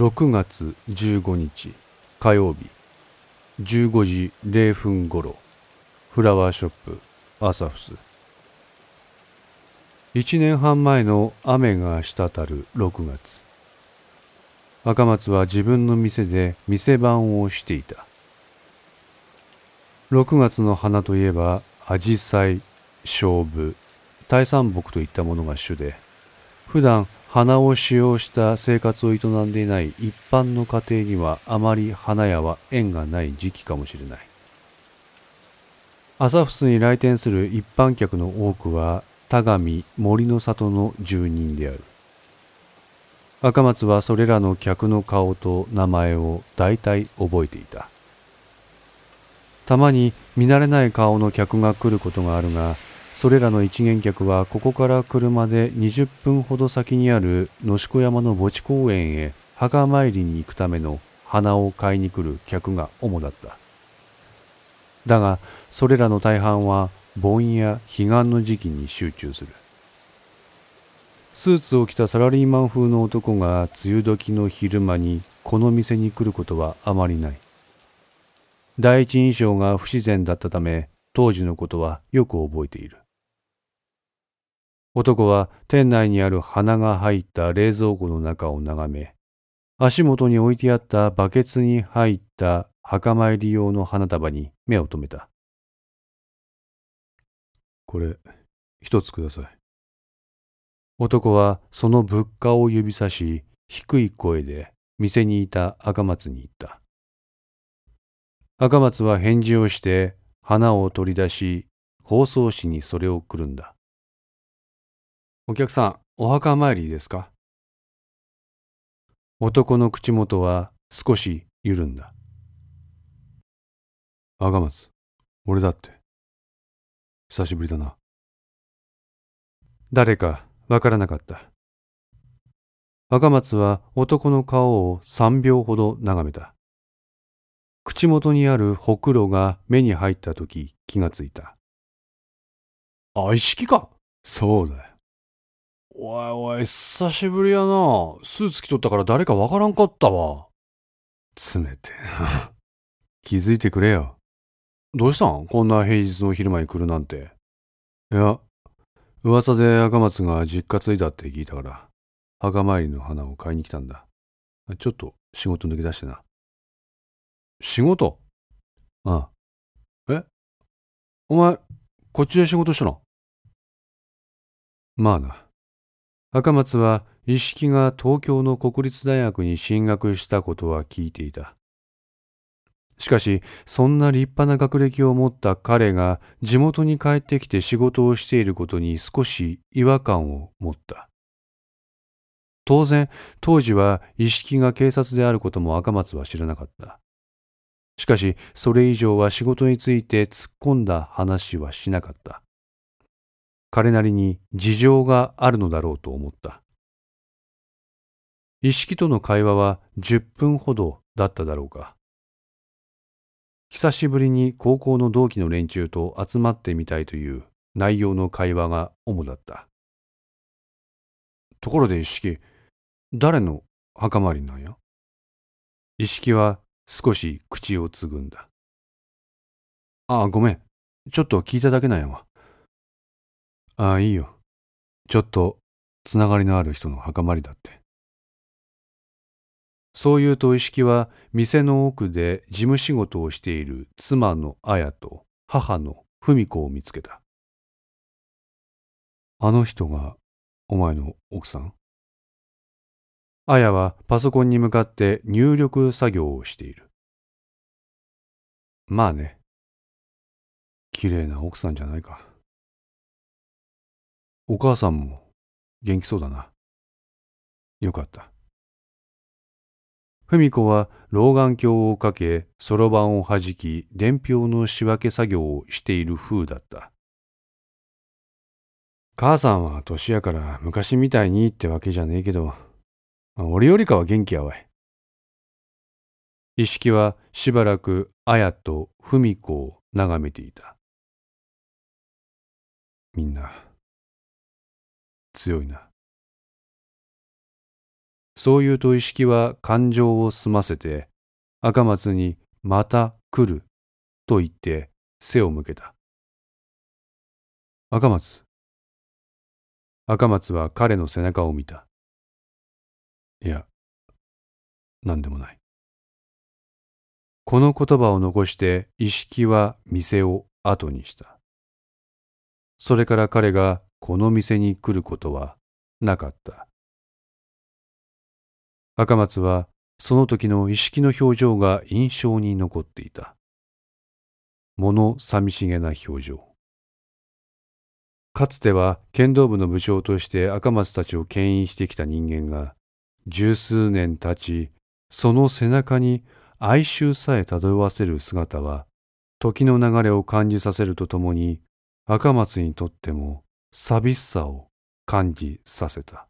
6月15日火曜日。15時0分ごろフラワーショップアサフス。1年半前の雨が滴る6月。赤松は自分の店で店番をしていた。6月の花といえばアジサイ、菖蒲、大山木といったものが主で普段花を使用した生活を営んでいない一般の家庭にはあまり花屋は縁がない時期かもしれない。朝フスに来店する一般客の多くは田上森の里の住人である。赤松はそれらの客の顔と名前を大体覚えていた。たまに見慣れない顔の客が来ることがあるがそれらの一元客はここから車で20分ほど先にある野子山の墓地公園へ墓参りに行くための花を買いに来る客が主だった。だがそれらの大半は盆や彼岸の時期に集中する。スーツを着たサラリーマン風の男が梅雨時の昼間にこの店に来ることはあまりない。第一印象が不自然だったため当時のことはよく覚えている男は店内にある花が入った冷蔵庫の中を眺め、足元に置いてあったバケツに入った墓参り用の花束に目を留めた。これ、一つください。男はその物価を指さし、低い声で店にいた赤松に言った。赤松は返事をして花を取り出し、包装紙にそれをくるんだ。お客さん、お墓参りですか？男の口元は少し緩んだ。赤松、俺だって。久しぶりだな。誰かわからなかった。赤松は男の顔を三秒ほど眺めた。口元にあるほくろが目に入った時気がついた。あ、意識かそうだよ。おいおい、久しぶりやな。スーツ着とったから誰かわからんかったわ。冷てな。気づいてくれよ。どうしたん？こんな平日の昼間に来るなんて。いや、噂で赤松が実家継いだって聞いたから、墓参りの花を買いに来たんだ。ちょっと仕事抜け出してな。仕事？ああ。え？お前、こっちで仕事したの？まあな。赤松は一色が東京の国立大学に進学したことは聞いていた。しかし、そんな立派な学歴を持った彼が地元に帰ってきて仕事をしていることに少し違和感を持った。当然、当時は一色が警察であることも赤松は知らなかった。しかし、それ以上は仕事について突っ込んだ話はしなかった。彼なりに事情があるのだろうと思った。意識との会話は10分ほどだっただろうか。久しぶりに高校の同期の連中と集まってみたいという内容の会話が主だった。ところで一式、誰の墓参りなんや？一式は少し口をつぐんだ。ああ、ごめん。ちょっと聞いただけなんやわ。ああ、いいよ。ちょっと、つながりのある人の墓参りだって。そう言うと意識は店の奥で事務仕事をしている妻の綾と母の文子を見つけた。あの人がお前の奥さん？綾はパソコンに向かって入力作業をしている。まあね。綺麗な奥さんじゃないか。お母さんも元気そうだな。よかった。文子は老眼鏡をかけ、そろばんをはじき、伝票の仕分け作業をしている風だった。母さんは年やから昔みたいにってわけじゃねえけど、俺よりかは元気やわい。意識はしばらく綾と文子を眺めていた。みんな。強いな。そう言うと意識は感情を済ませて、赤松にまた来ると言って背を向けた。赤松。赤松は彼の背中を見た。いや、何でもない。この言葉を残して意識は店を後にした。それから彼がこの店に来ることはなかった。赤松はその時の意識の表情が印象に残っていた。物寂しげな表情。かつては剣道部の部長として赤松たちを牽引してきた人間が、十数年経ち、その背中に哀愁さえ漂わせる姿は、時の流れを感じさせるとともに、赤松にとっても寂しさを感じさせた。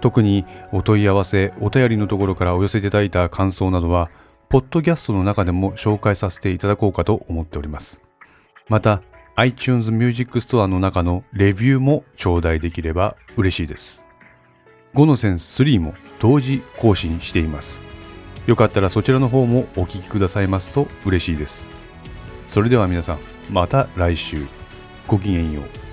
特にお問い合わせ、お便りのところからお寄せいただいた感想などは、ポッドキャストの中でも紹介させていただこうかと思っております。また、iTunes Music Store の中のレビューも頂戴できれば嬉しいです。5の線3も同時更新しています。よかったらそちらの方もお聴きくださいますと嬉しいです。それでは皆さん、また来週。ごきげんよう。